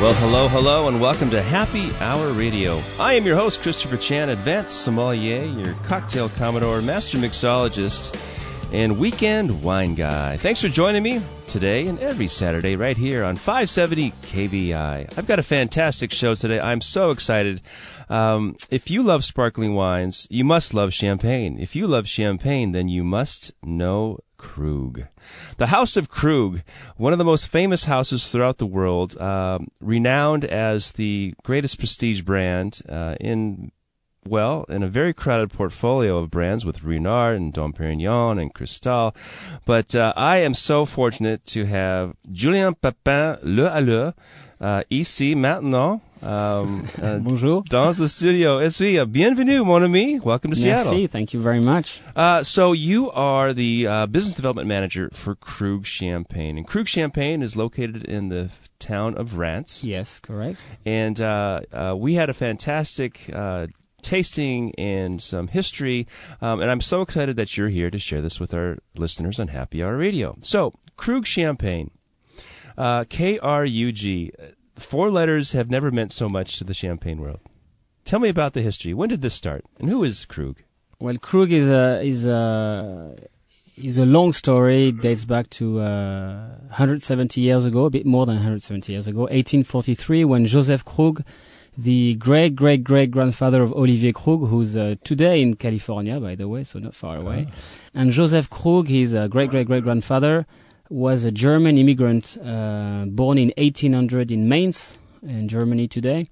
Well, hello, hello, and welcome to Happy Hour Radio. I am your host, Christopher Chan, advanced sommelier, your cocktail commodore, master mixologist, and weekend wine guy. Thanks for joining me today and every Saturday right here on 570 KVI. I've got a fantastic show today. I'm so excited. Um, if you love sparkling wines, you must love champagne. If you love champagne, then you must know Krug. The House of Krug, one of the most famous houses throughout the world, uh, renowned as the greatest prestige brand uh, in well in a very crowded portfolio of brands with Ruinart and Dom Perignon and Cristal. But uh, I am so fortunate to have Julien Papin Le Halleux uh, ici maintenant um, uh, Bonjour. Dans the studio. It's me. Bienvenue, mon ami. Welcome to Merci. Seattle. Thank you very much. Uh, so you are the uh, business development manager for Krug Champagne, and Krug Champagne is located in the town of Reims. Yes, correct. And uh, uh, we had a fantastic uh, tasting and some history. Um, and I'm so excited that you're here to share this with our listeners on Happy Hour Radio. So, Krug Champagne, uh, K R U G four letters have never meant so much to the champagne world. Tell me about the history. When did this start, and who is Krug? Well, Krug is a is a is a long story. It dates back to uh, 170 years ago, a bit more than 170 years ago, 1843, when Joseph Krug, the great great great grandfather of Olivier Krug, who's uh, today in California, by the way, so not far away, oh. and Joseph Krug, his uh, great great great grandfather was a German immigrant uh, born in 1800 in Mainz, in Germany today,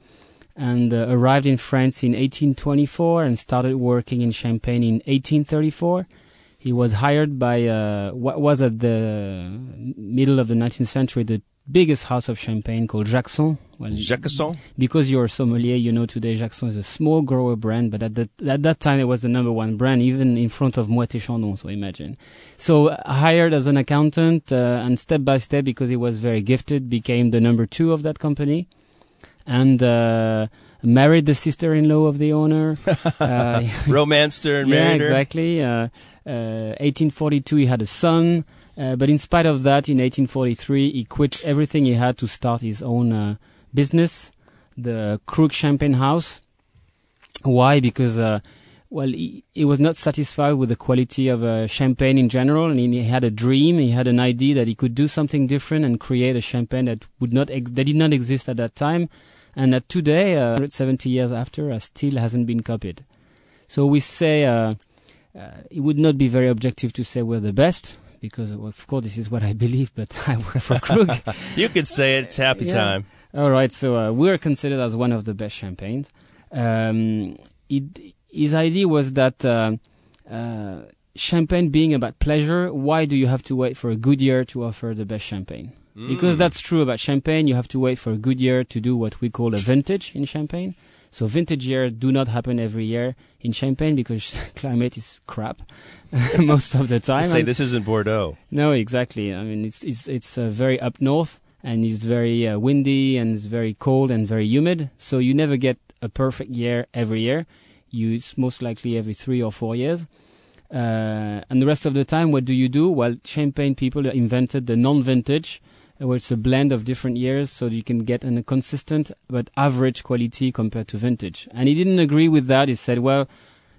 and uh, arrived in France in 1824 and started working in Champagne in 1834. He was hired by uh, what was at the middle of the 19th century the biggest house of champagne called Jacquesson. Well, Jacquesson? Because you're a sommelier, you know today Jacquesson is a small grower brand, but at, the, at that time it was the number one brand, even in front of Moët Chandon, so imagine. So hired as an accountant, uh, and step by step, because he was very gifted, became the number two of that company. And, uh, married the sister-in-law of the owner. uh, Romanced her and yeah, married her. exactly. Uh, 1842, uh, he had a son. Uh, but in spite of that, in 1843, he quit everything he had to start his own uh, business, the Krug Champagne House. Why? Because, uh, well, he, he, was not satisfied with the quality of uh, champagne in general, and he had a dream, he had an idea that he could do something different and create a champagne that would not ex- that did not exist at that time, and that today, 170 uh, years after, uh, still hasn't been copied. So we say it would not be very objective to say we're the best because of course this is what I believe, but I work for Krug. you could say it. It's happy yeah. time. All right, so uh, we're considered as one of the best champagnes. Um, it, his idea was that uh, uh, champagne being about pleasure, why do you have to wait for a good year to offer the best champagne? Mm. Because that's true about champagne. You have to wait for a good year to do what we call a vintage in champagne. So vintage years do not happen every year in Champagne because climate is crap most of the time. say this isn't Bordeaux. No, exactly. I mean, it's it's it's uh, very up north and it's very uh, windy and it's very cold and very humid. So you never get a perfect year every year. You it's most likely every three or four years. Uh, and the rest of the time, what do you do? Well, Champagne people invented the non-vintage where it's a blend of different years so you can get a consistent but average quality compared to vintage. And he didn't agree with that. He said, well,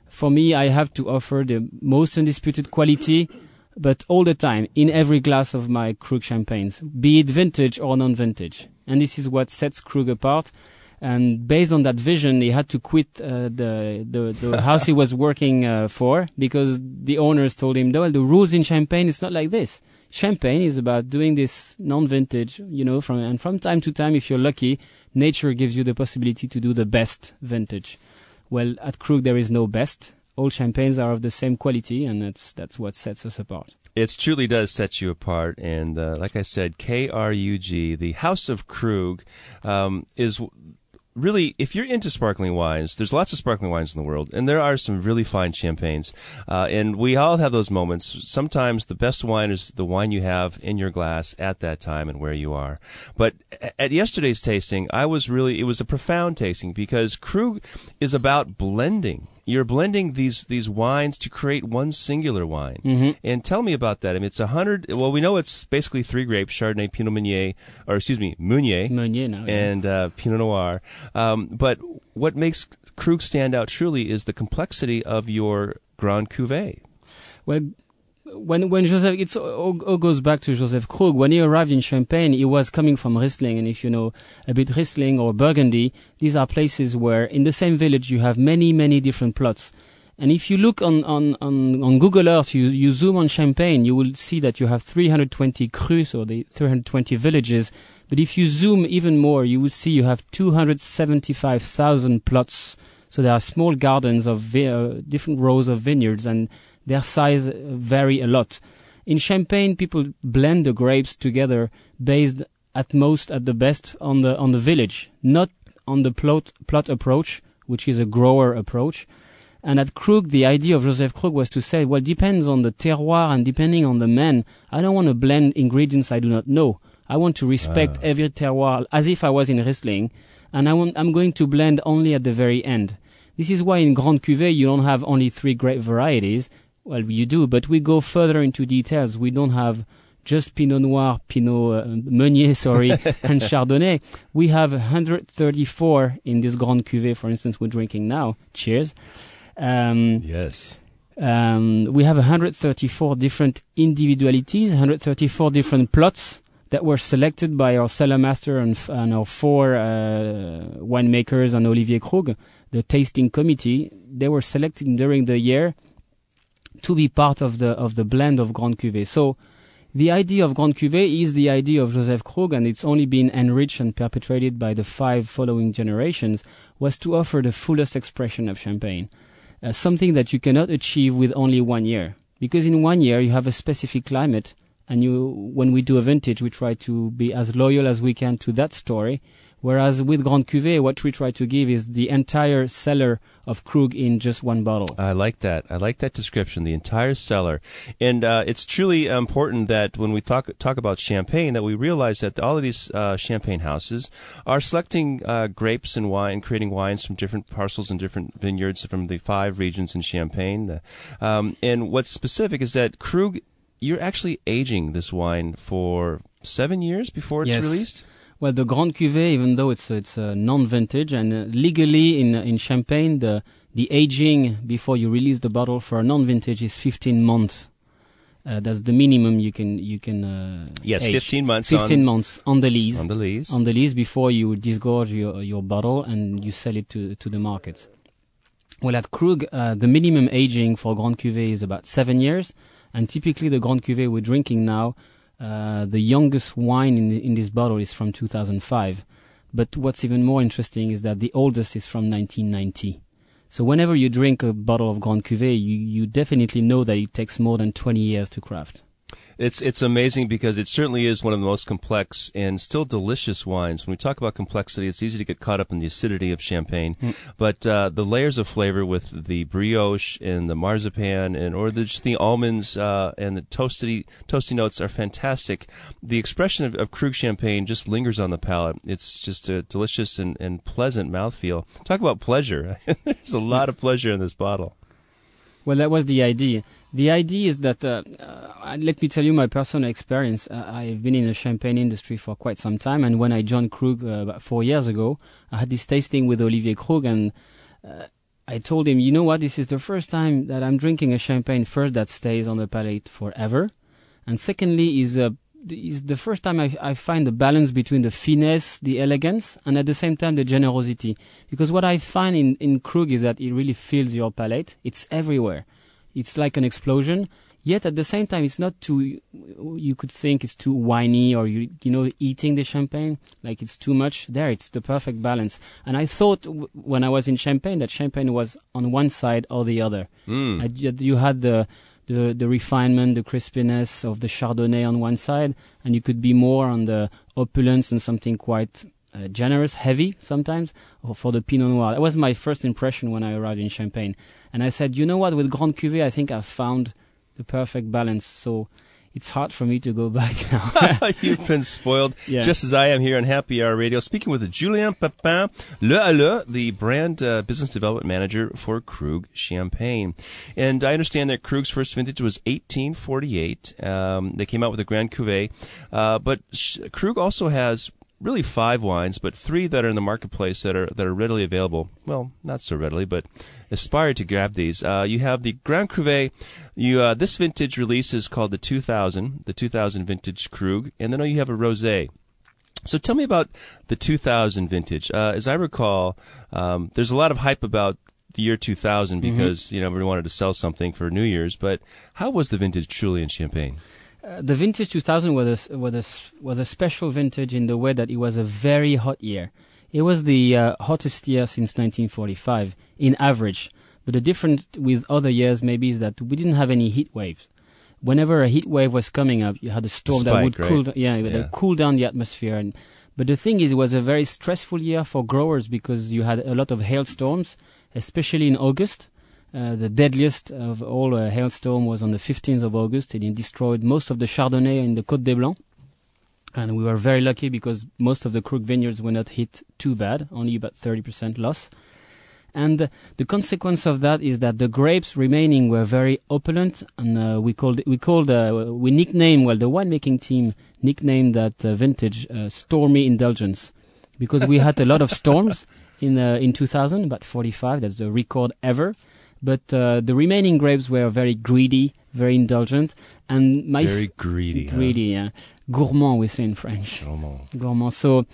for me, I have to offer the most undisputed quality, but all the time in every glass of my Krug champagnes, be it vintage or non-vintage. And this is what sets Krug apart. And based on that vision, he had to quit uh, the, the, the house he was working uh, for because the owners told him, well, the rules in Champagne is not like this champagne is about doing this non-vintage, you know, from and from time to time, if you're lucky, nature gives you the possibility to do the best vintage. Well, at Krug there is no best. All champagnes are of the same quality, and that's that's what sets us apart. It truly does set you apart, and uh, like I said, KRUG, the House of Krug, um, is really, if you're into sparkling wines, there's lots of sparkling wines in the world, and there are some really fine champagnes. Uh, and we all have those moments. Sometimes the best wine is the wine you have in your glass at that time and where you are. But at yesterday's tasting, I was really, it was a profound tasting because Krug is about blending you're blending these these wines to create one singular wine. Mm-hmm. And tell me about that. I mean, it's a hundred. Well, we know it's basically three grapes: Chardonnay, Pinot Meunier, or excuse me, Meunier, Meunier now, yeah. and uh, Pinot Noir. Um, but what makes Krug stand out truly is the complexity of your Grand Cuvée. Well, when when Joseph, it all, all, goes back to Joseph Krug. When he arrived in Champagne, he was coming from Riesling, and if you know a bit Riesling or Burgundy, these are places where in the same village you have many many different plots. And if you look on, on, on, on Google Earth, you, you zoom on Champagne, you will see that you have 320 crus, or the 320 villages. But if you zoom even more, you will see you have 275,000 plots. So there are small gardens of uh, different rows of vineyards, and their size vary a lot. In Champagne, people blend the grapes together based at most at the best on the on the village, not on the plot plot approach, which is a grower approach. And at Krug, the idea of Joseph Krug was to say, well, depends on the terroir and depending on the man. I don't want to blend ingredients I do not know. I want to respect ah. every terroir as if I was in Riesling, and I want, I'm going to blend only at the very end. This is why in Grand Cuvée you don't have only three grape varieties. Well, you do, but we go further into details. We don't have just Pinot Noir, Pinot uh, Meunier, sorry, and Chardonnay. We have 134 in this Grand Cuvée, for instance, we're drinking now. Cheers. Um, yes. Um, we have 134 different individualities, 134 different plots that were selected by our cellar master and, f- and our four uh, winemakers and Olivier Krug, the tasting committee. They were selected during the year to be part of the of the blend of Grand Cuvée. So the idea of Grand Cuvée is the idea of Joseph Krug, and it's only been enriched and perpetuated by the five following generations, was to offer the fullest expression of champagne. Uh, something that you cannot achieve with only one year. Because in one year you have a specific climate, and you, when we do a vintage, we try to be as loyal as we can to that story, Whereas with Grand Cuvée, what we try to give is the entire cellar of Krug in just one bottle. I like that. I like that description, the entire cellar. And uh, it's truly important that when we talk talk about champagne, that we realize that all of these uh, champagne houses are selecting uh, grapes and wine, creating wines from different parcels and different vineyards from the five regions in Champagne. Um, and what's specific is that Krug, you're actually aging this wine for seven years before it's yes. released. Well, the Grand Cuvée, even though it's it's a non-vintage and uh, legally in in Champagne, the the aging before you release the bottle for a non-vintage is 15 months. Uh, that's the minimum you can you can. Uh, yes, age. 15 months. 15 on, months on the lees. On the lees. On the lees before you disgorge your your bottle and you sell it to to the market. Well, at Krug, uh, the minimum aging for Grand Cuvée is about seven years, and typically the Grand Cuvée we're drinking now uh, the youngest wine in, in this bottle is from 2005. But what's even more interesting is that the oldest is from 1990. So whenever you drink a bottle of Grand Cuvée, you, you definitely know that it takes more than 20 years to craft. It's it's amazing because it certainly is one of the most complex and still delicious wines. When we talk about complexity, it's easy to get caught up in the acidity of champagne, mm. but uh, the layers of flavor with the brioche and the marzipan and or the, just the almonds uh, and the toasty toasty notes are fantastic. The expression of, of Krug champagne just lingers on the palate. It's just a delicious and, and pleasant mouthfeel. Talk about pleasure. There's a lot of pleasure in this bottle. Well, that was the idea. The idea is that, uh, uh, let me tell you my personal experience. Uh, I've been in the champagne industry for quite some time, and when I joined Krug uh, about four years ago, I had this tasting with Olivier Krug, and uh, I told him, you know what, this is the first time that I'm drinking a champagne first that stays on the palate forever, and secondly is uh, is the first time I, I, find the balance between the finesse, the elegance, and at the same time the generosity. Because what I find in, in Krug is that it really fills your palate. It's everywhere it's like an explosion. Yet at the same time, it's not too. You could think it's too whiny, or you you know eating the champagne like it's too much. There, it's the perfect balance. And I thought w- when I was in Champagne that Champagne was on one side or the other. Mm. I, you had the the the refinement, the crispiness of the Chardonnay on one side, and you could be more on the opulence and something quite uh, generous, heavy sometimes for the Pinot Noir. That was my first impression when I arrived in Champagne, and I said, you know what, with Grand Cuvée, I think I've found the perfect balance. So it's hard for me to go back now. You've been spoiled, Yeah. just as I am here on Happy Hour Radio. Speaking with Julien Papin, Le Halleux, the brand uh, business development manager for Krug Champagne. And I understand that Krug's first vintage was 1848. Um, they came out with a Grand Cuvée. Uh, but Sh- Krug also has really five wines, but three that are in the marketplace that are that are readily available. Well, not so readily, but aspire to grab these. Uh, you have the Grand Cuvée. You uh, this vintage release is called the 2000, the 2000 vintage Krug, and then you have a rosé. So tell me about the 2000 vintage. Uh, as I recall, um, there's a lot of hype about the year 2000 because you know everyone wanted to sell something for New Year's. But how was the vintage truly in Champagne? Uh, the vintage 2000 was a, was, a, was a special vintage in the way that it was a very hot year. It was the uh, hottest year since 1945 in average. But the difference with other years maybe is that we didn't have any heat waves. Whenever a heat wave was coming up, you had a storm that would right? cool, d- yeah, that Yeah. would cool down the atmosphere. And, but the thing is, it was a very stressful year for growers because you had a lot of hailstorms, especially in August. Uh, the deadliest of all uh, hailstorm was on the 15th of August, it destroyed most of the Chardonnay in the Côte des Blancs. And we were very lucky because most of the Krug vineyards were not hit too bad, only about 30% loss. And the consequence of that is that the grapes remaining were very opulent, and uh, we called we called uh, we nicknamed well the winemaking team nicknamed that uh, vintage uh, stormy indulgence because we had a lot of storms in uh, in 2000, about 45. That's the record ever. But uh, the remaining grapes were very greedy, very indulgent, and my Very greedy. huh? greedy, yeah, gourmand we say in French no. gourmand. So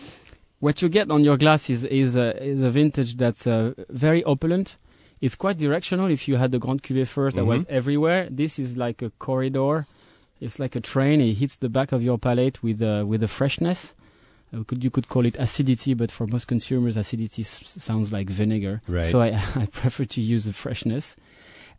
what you get on your glass is is a, is a vintage that's uh, very opulent. It's quite directional. If you had the Grand Cuvée 1st that was everywhere, this is like a corridor. It's like a train. It hits the back of your palate with uh, with a freshness. Uh, could you could call it acidity, but for most consumers, acidity s- sounds like vinegar. Right. So I, I prefer to use the freshness.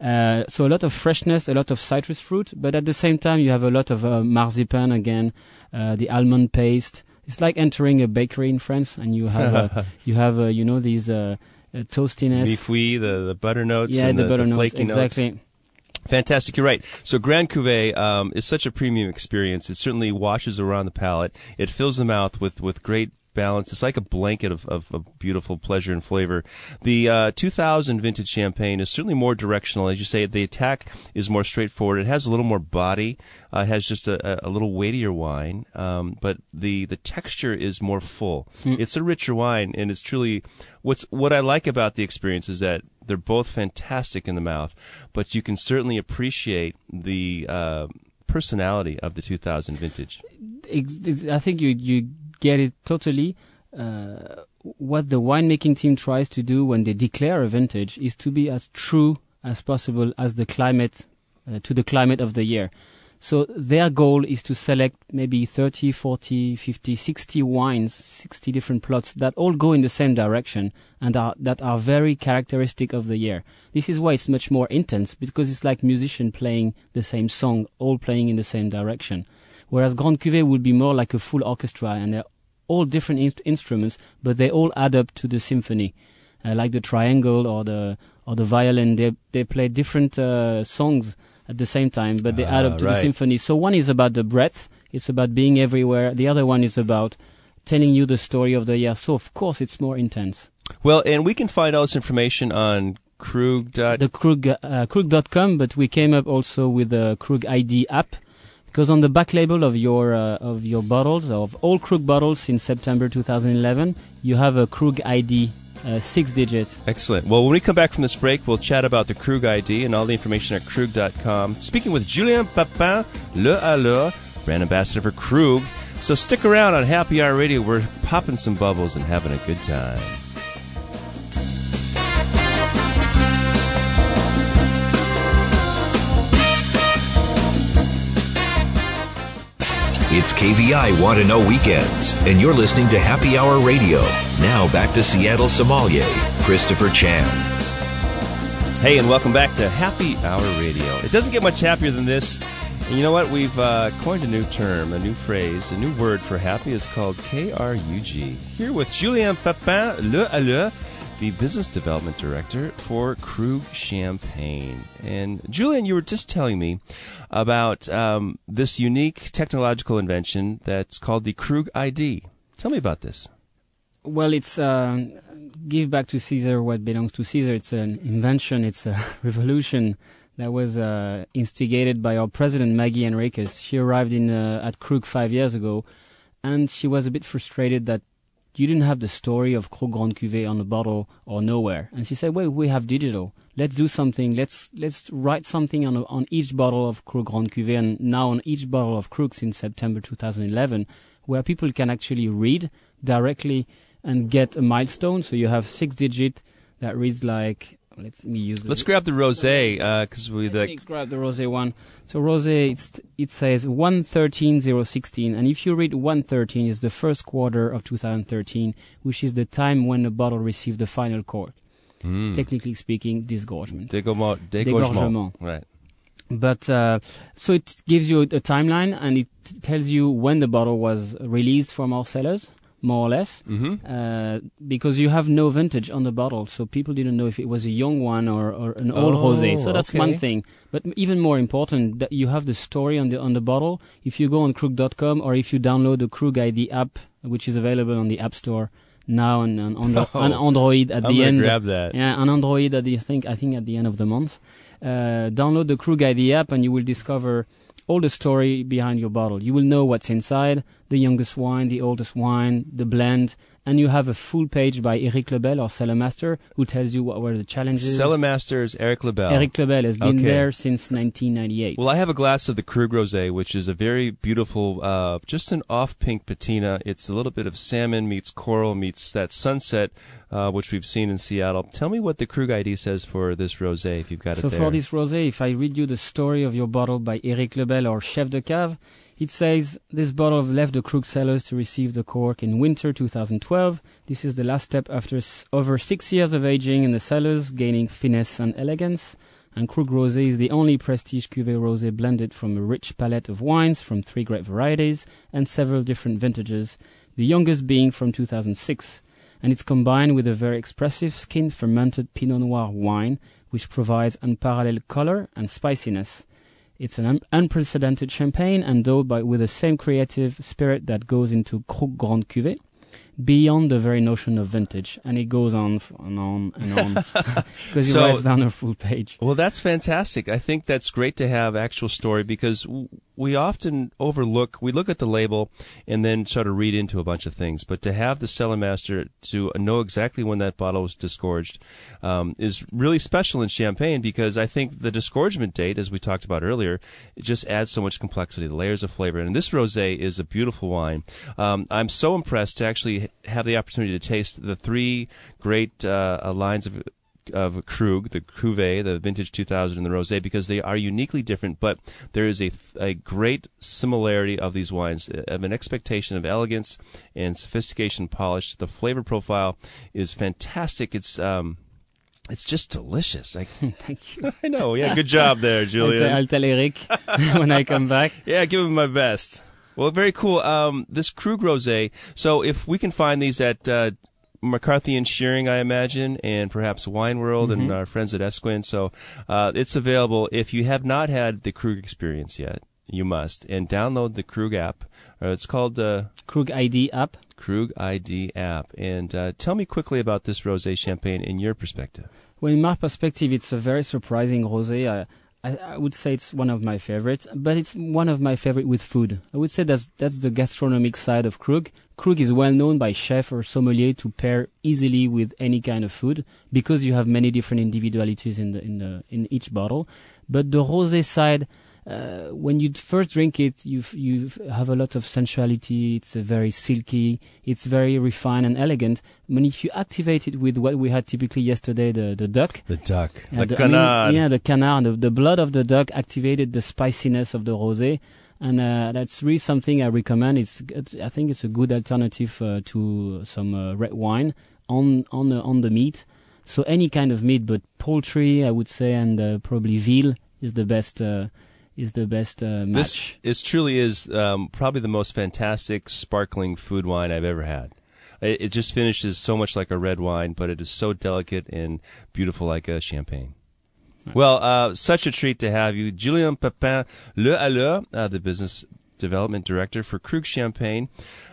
Uh, so a lot of freshness, a lot of citrus fruit, but at the same time you have a lot of uh, marzipan again, uh, the almond paste. It's like entering a bakery in France, and you have uh, you have uh, you know these uh, uh, toastiness. The, the butter notes yeah, and the, the, butter the notes exactly. notes. Fantastic, you're right. So Grand Cuvée um, is such a premium experience. It certainly washes around the palate. It fills the mouth with, with great balance. It's like a blanket of, of, of beautiful pleasure and flavor. The uh, 2000 vintage champagne is certainly more directional. As you say, the attack is more straightforward. It has a little more body. Uh, it has just a, a, little weightier wine, um, but the, the texture is more full. It's a richer wine, and it's truly what's what I like about the experience is that they're both fantastic in the mouth, but you can certainly appreciate the uh, personality of the 2000 vintage. I think you you get it totally. Uh, what the winemaking team tries to do when they declare a vintage is to be as true as possible as the climate uh, to the climate of the year. So their goal is to select maybe 30, 40, 50, 60 wines, 60 different plots that all go in the same direction and are, that are very characteristic of the year. This is why it's much more intense because it's like musician playing the same song, all playing in the same direction. Whereas Grand Cuvée would be more like a full orchestra and they're all different in- instruments, but they all add up to the symphony. Uh, like the triangle or the or the violin, they they play different uh, songs at the same time, but they add Ah, up to the symphony. So one is about the breadth, it's about being everywhere. The other one is about telling you the story of the year. So of course it's more intense. Well, and we can find all this information on Krug. dot- The Krug uh, Krug.com, but we came up also with the Krug ID app. Because on the back label of your uh, of your bottles of all Krug bottles since September 2011, you have a Krug ID uh, six digit. Excellent. Well, when we come back from this break, we'll chat about the Krug ID and all the information at Krug.com. Speaking with Julien Papin, Le Halleux, brand ambassador for Krug. So stick around on Happy Hour Radio. We're popping some bubbles and having a good time. It's KVI Want to Know Weekends, and you're listening to Happy Hour Radio. Now back to Seattle sommelier, Christopher Chan. Hey, and welcome back to Happy Hour Radio. It doesn't get much happier than this. And you know what? We've uh, coined a new term, a new phrase, a new word for happy is called KRUG. Here with Julien Papin Le Halleux, the Business Development Director for Krug Champagne. And Julian, you were just telling me about um, this unique technological invention that's called the Krug ID. Tell me about this. Well, it's uh, give back to Caesar what belongs to Caesar. It's an invention. It's a revolution that was uh, instigated by our president Maggie Henriquez. She arrived in uh, at Krug five years ago, and she was a bit frustrated that you didn't have the story of Krug Grand Cuvée on the bottle or nowhere. And she said, "Well, we have digital. Let's do something. Let's let's write something on on each bottle of Krug Grand Cuvée, and now on each bottle of Krug since September 2011, where people can actually read directly." and get a milestone. So you have six digit that reads like. Let me use. Let's grab the rosé because uh, we the. Let me grab the rosé one. So rosé, it says one thirteen zero sixteen, and if you read one thirteen, is the first quarter of 2013, which is the time when the bottle received the final cork. Mm. Technically speaking, disgorgement. Dégorgement. Dégorgement. Right. But uh, so it gives you a timeline and it tells you when the bottle was released from our cellars more or less, mm-hmm. uh, because you have no vintage on the bottle, so people didn't know if it was a young one or, or an old oh, rosé. So that's okay. one thing. But even more important, that you have the story on the on the bottle. If you go on Krug.com or if you download the Krug ID app, which is available on the App Store now and on, on, oh, on Android at I'm the end. Grab that. Yeah, on Android at the I think I think at the end of the month. Uh, download the Krug ID app and you will discover all the story behind your bottle. You will know what's inside, the youngest wine, the oldest wine, the blend, and you have a full page by Eric Lebel, or cellar master, who tells you what were the challenges. Cellar master is Eric Lebel. Eric Lebel has been okay. there since 1998. Well, I have a glass of the Krug Rosé, which is a very beautiful, uh, just an off pink patina. It's a little bit of salmon meets coral meets that sunset, uh, which we've seen in Seattle. Tell me what the Krug ID says for this rosé, if you've got so it. So for this rosé, if I read you the story of your bottle by Eric Lebel or Chef de Cave, it says this bottle left the Krug cellars to receive the cork in winter 2012. This is the last step after s- over six years of aging in the cellars, gaining finesse and elegance. And Krug Rosé is the only prestige cuvée rosé blended from a rich palette of wines from three grape varieties and several different vintages, the youngest being from 2006. And it's combined with a very expressive skin fermented Pinot Noir wine, which provides unparalleled color and spiciness. It's an un- unprecedented champagne endowed by, with the same creative spirit that goes into Krug Grand Cuvée, beyond the very notion of vintage. And it goes on and on and on because so, he writes down a full page. Well, that's fantastic. I think that's great to have actual story because we often overlook, we look at the label and then try to read into a bunch of things. But to have the cellar master to know exactly when that bottle was disgorged um, is really special in champagne because I think the disgorgement date, as we talked about earlier, just adds so much complexity, the layers of flavor. And this rosé is a beautiful wine. Um, I'm so impressed to actually have the opportunity to taste the three great uh, lines of of Krug, the Cuvée, the Vintage 2000, and the Rosé, because they are uniquely different, but there is a, a great similarity of these wines, uh, of an expectation of elegance and sophistication, polish. The flavor profile is fantastic. It's um, it's just delicious. I, Thank you. I know. Yeah, good job there, tell, I'll tell Eric when I come back. Yeah, give him my best. Well, very cool. Um, this Krug Rosé. So if we can find these at uh, McCarthy and Schiering, I imagine, and perhaps Wine World mm-hmm. and our friends at Esquin. So uh, it's available. If you have not had the Krug experience yet, you must and download the Krug app. Uh, it's called the Krug ID app. Krug ID app. And uh, tell me quickly about this rosé champagne in your perspective. Well, in my perspective, it's a very surprising rosé. I, I, I, would say it's one of my favorites, but it's one of my favorite with food. I would say that's that's the gastronomic side of Krug. Krug is well known by chef or sommelier to pair easily with any kind of food because you have many different individualities in the in the in each bottle. But the rosé side uh, when you first drink it, you you have a lot of sensuality. It's very silky. It's very refined and elegant. But if you activate it with what we had typically yesterday, the the duck, the duck, uh, the, canard, I mean, yeah, the canard, the, the, blood of the duck activated the spiciness of the rosé, and uh, that's really something I recommend. It's I think it's a good alternative uh, to some uh, red wine on on on the meat So any kind of meat, but poultry, I would say, and uh, probably veal is the best. Is the best uh, match. This is truly is um, probably the most fantastic sparkling food wine I've ever had. It, it, just finishes so much like a red wine, but it is so delicate and beautiful like a champagne. Well, uh, such a treat to have you, Julien Papin Le Halleux, uh, the business development director for Krug Champagne.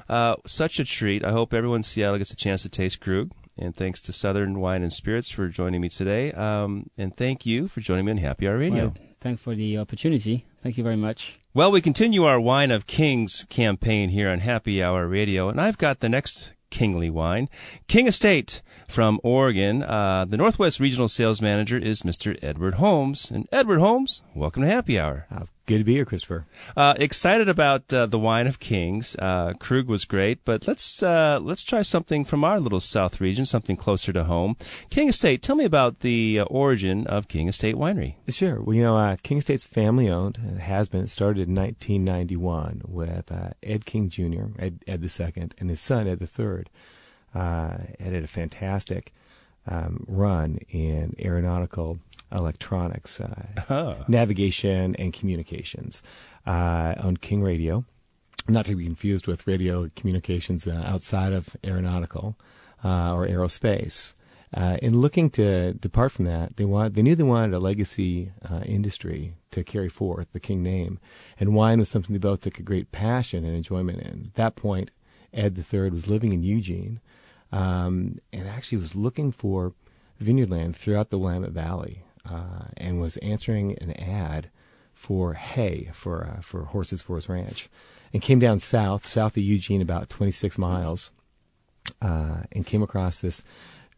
Uh, such a treat. I hope everyone in Seattle gets a chance to taste Krug. And thanks to Southern Wine and Spirits for joining me today. Um, and thank you for joining me on Happy Hour Radio. Well, thanks for the opportunity. Thank you very much. Well, we continue our Wine of Kings campaign here on Happy Hour Radio, and I've got the next kingly wine. King Estate from Oregon. Uh, the Northwest Regional Sales Manager is Mr. Edward Holmes. And Edward Holmes, welcome to Happy Hour. Uh, good to be here, Christopher. Uh, excited about uh, the wine of kings. Uh, Krug was great, but let's uh, let's try something from our little South region, something closer to home. King Estate. Tell me about the origin of King Estate Winery. Sure. Well, you know, King Estate's family owned. It has been. It started in 1991 with Ed King Jr., Ed, Ed II, and his son Ed III uh, had a fantastic um, run in aeronautical electronics, uh, navigation, and communications uh, on King Radio. Not to be confused with radio communications uh, outside of aeronautical uh, or aerospace. Uh, in looking to depart from that, they want they knew they wanted a legacy uh, industry to carry forth the King name, and wine was something they both took a great passion and enjoyment in. At that point, Ed III was living in Eugene, um, and actually was looking for vineyard land throughout the Willamette Valley uh, and was answering an ad for hay for uh, for horses for his ranch, and came down south, south of Eugene, about 26 miles, uh, and came across this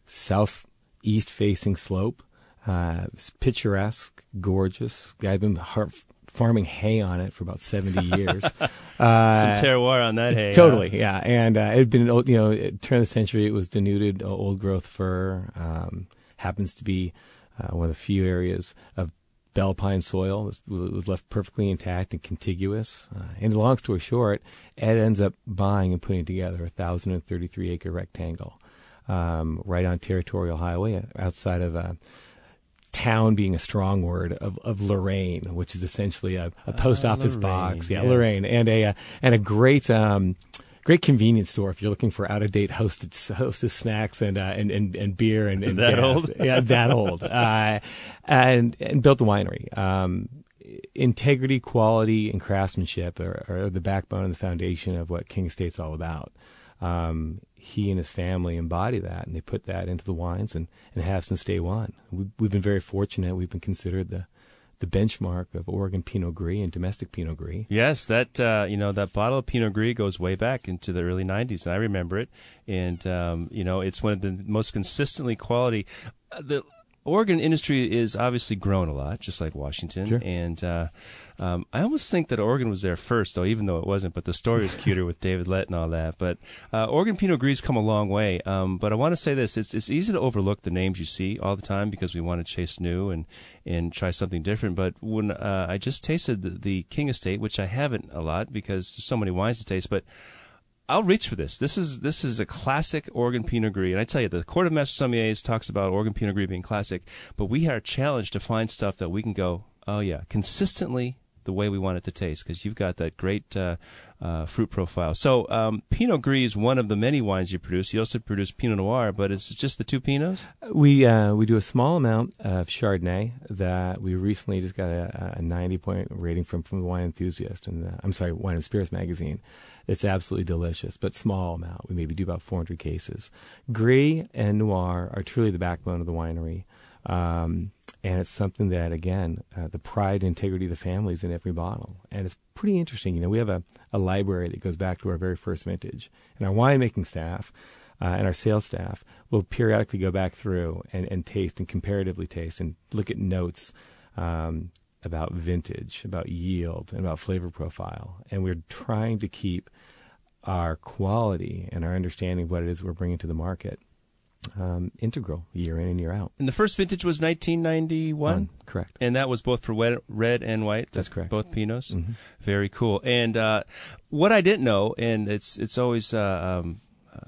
southeast facing slope. Uh, picturesque, gorgeous. Guy had been farming hay on it for about 70 years. Uh, Some terroir on that hay. Totally, huh? yeah. And uh, it had been, you know, turn of the century, it was denuded, uh, old growth fir. Um, happens to be uh, one of the few areas of Bellpine soil was, was left perfectly intact and contiguous. Uh, and long story short, Ed ends up buying and putting together a 1,033 acre rectangle um, right on Territorial Highway uh, outside of town being a strong word of, of Lorane, which is essentially a, a post uh, office Lorane, box. Yeah, yeah, Lorane, and a uh, and a great. Um, great convenience store if you're looking for out of date hosted hostess snacks and uh, and, and and beer and, and that gas. old yeah that old uh, and and built the winery. Um, integrity, quality, and craftsmanship are, are, the backbone and the foundation of what King Estate's all about. Um, he and his family embody that, and they put that into the wines and, and have since day one. We, we've been very fortunate. We've been considered the the benchmark of Oregon Pinot Gris and domestic Pinot Gris. Yes, that uh, you know that bottle of Pinot Gris goes way back into the early '90s, and I remember it. And um, you know, it's one of the most consistently quality. Uh, the Oregon industry is obviously grown a lot, just like Washington. Sure. And uh, um, I almost think that Oregon was there first, though, even though it wasn't. But the story is cuter with David Lett and all that. But uh, Oregon Pinot Gris come a long way. Um, but I want to say this: it's it's easy to overlook the names you see all the time because we want to chase new and and try something different. But when uh, I just tasted the, the King Estate, which I haven't a lot because there's so many wines to taste, but I'll reach for this. This is this is a classic Oregon Pinot Gris, and I tell you, the Court of Master Sommeliers talks about Oregon Pinot Gris being classic, but we are challenged to find stuff that we can go, oh yeah, consistently the way we want it to taste because you've got that great uh, uh, fruit profile. So um, Pinot Gris is one of the many wines you produce. You also produce Pinot Noir, but it's just the two Pinots. We uh, we do a small amount of Chardonnay that we recently just got a, a 90 point rating from from Wine Enthusiast and I'm sorry, Wine and Spirits magazine. It's absolutely delicious, but small amount. We maybe do about 400 cases. Gris and Noir are truly the backbone of the winery. Um, and it's something that, again, uh, the pride and integrity of the family is in every bottle. And it's pretty interesting. You know, we have a, a library that goes back to our very first vintage. And our winemaking staff uh, and our sales staff will periodically go back through and, and taste and comparatively taste and look at notes um, about vintage, about yield, and about flavor profile. And we're trying to keep our quality and our understanding of what it is we're bringing to the market um, integral year in and year out. And the first vintage was 1991? correct. And that was both for red, red and white? That's correct. Both Pinots? Mm-hmm. Very cool. And uh, what I didn't know, and it's it's always uh, um,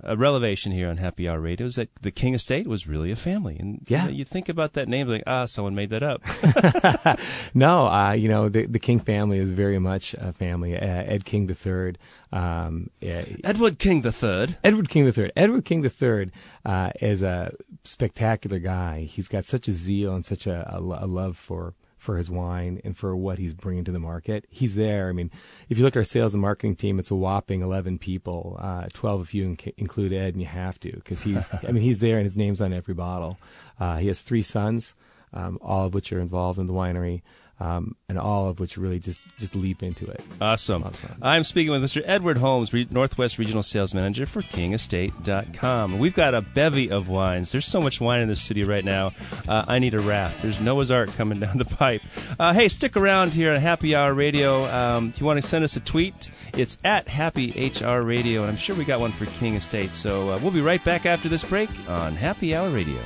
a revelation here on Happy Hour Radio is that the King Estate was really a family. And Yeah. you, know, you think about that name, like, ah, someone made that up. no, uh, you know the the King family is very much a family. Uh, Ed King III, um, uh, Edward King III. Edward King III. Edward King III uh, is a spectacular guy. He's got such a zeal and such a, a, a love for for his wine and for what he's bringing to the market. He's there. I mean, if you look at our sales and marketing team, it's a whopping 11 people, uh, 12 if you inc- include Ed, and you have to because he's. I mean, he's there and his name's on every bottle. Uh, he has three sons, um, all of which are involved in the winery. Um, and all of which really just, just leap into it. Awesome. I'm speaking with Mr. Edward Holmes, Re- Northwest Regional Sales Manager for KingEstate.com. We've got a bevy of wines. There's so much wine in the studio right now. Uh, I need a raft. There's Noah's Ark coming down the pipe. Uh, hey, stick around here on Happy Hour Radio. Um, if you want to send us a tweet, it's at Happy HR Radio, and I'm sure we got one for King Estate. So uh, we'll be right back after this break on Happy Hour Radio.